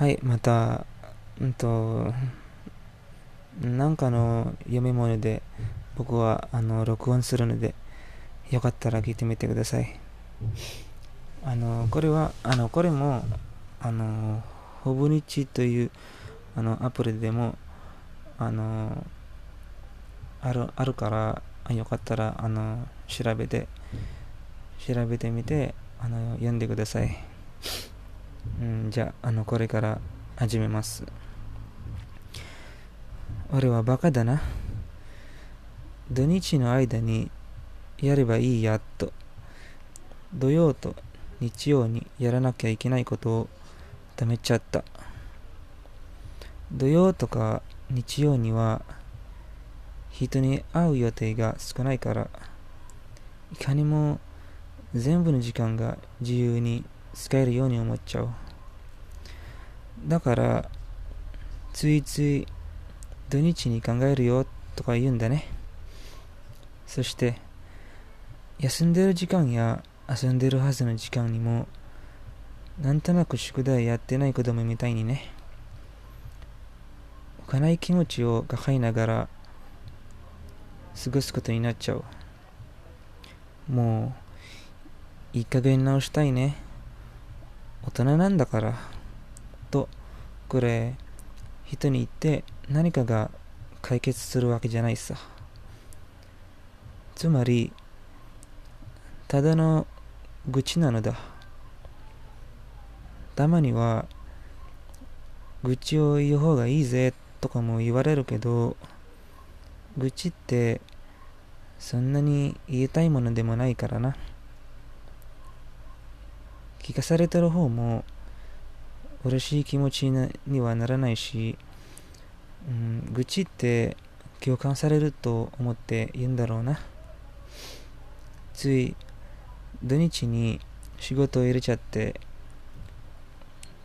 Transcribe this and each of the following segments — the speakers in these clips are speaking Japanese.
はい、また、うんと、なんかの読み物で僕はあの録音するので、よかったら聞いてみてください。あの、これは、あの、これも、あの、ほぼ日というあのアプリでも、あの、あるあるから、よかったら、あの、調べて、調べてみて、あの、読んでください。うん、じゃあ、あの、これから始めます。俺はバカだな。土日の間にやればいいやっと。土曜と日曜にやらなきゃいけないことをためちゃった。土曜とか日曜には人に会う予定が少ないから、いかにも全部の時間が自由に使えるように思っちゃう。だから、ついつい土日に考えるよとか言うんだね。そして、休んでる時間や遊んでるはずの時間にも、なんとなく宿題やってない子供みたいにね、浮かない気持ちを抱えながら過ごすことになっちゃう。もう、いい加減直したいね。大人なんだから。と、これ、人に言って何かが解決するわけじゃないさ。つまり、ただの愚痴なのだ。たまには、愚痴を言う方がいいぜとかも言われるけど、愚痴ってそんなに言いたいものでもないからな。聞かされてる方も嬉しい気持ちにはならないし、うん、愚痴って共感されると思って言うんだろうな。つい土日に仕事を入れちゃって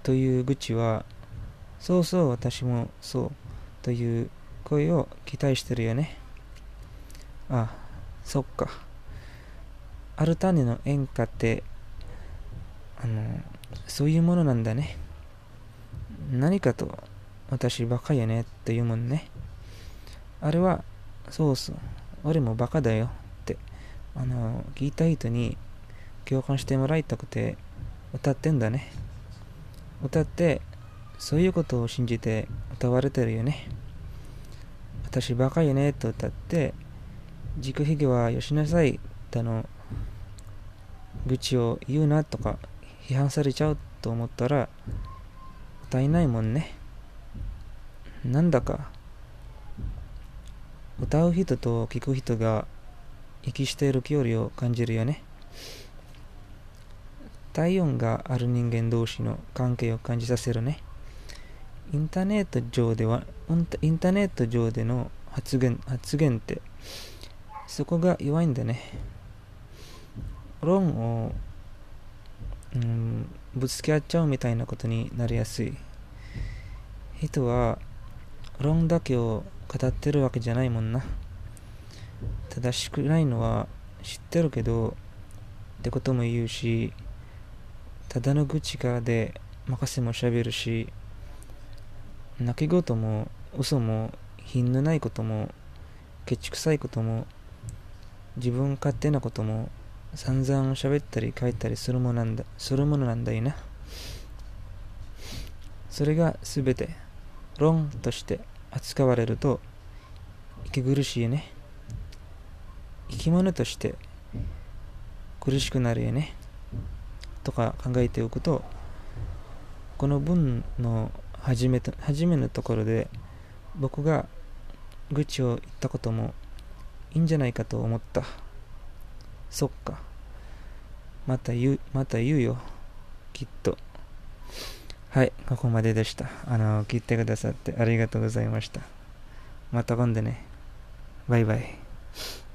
という愚痴はそうそう私もそうという声を期待してるよね。あ、そっか。ある種の演歌ってあのそういうものなんだね。何かと私バカやねって言うもんね。あれは、そうそう、俺もバカだよって、あの、聞いた人に共感してもらいたくて歌ってんだね。歌って、そういうことを信じて歌われてるよね。私バカやねと歌って、自己卑下はよしなさいだの、愚痴を言うなとか批判されちゃうと思ったら、歌えないもんね。なんだか、歌う人と聴く人が息している距離を感じるよね。体温がある人間同士の関係を感じさせるね。インターネット上では、インターネット上での発言、発言って、そこが弱いんだね。論を、うん、ぶつけ合っちゃうみたいなことになりやすい。人は論だけを語ってるわけじゃないもんな。正しくないのは知ってるけど、ってことも言うし、ただの愚痴からで任せもしゃべるし、泣き言も嘘も品のないことも、ケチくさいことも、自分勝手なことも散々喋ったり書いたりするものなんだするものなんだよな。それがすべて論として扱われると息苦しいね。生き物として苦しくなるよね。とか考えておくと、この文の初めと初めのところで僕が愚痴を言ったこともいいんじゃないかと思った。そっか。また言う、また言うよ。きっと。はい、ここまででした。あの、聞いてくださってありがとうございました。また今度ね。バイバイ。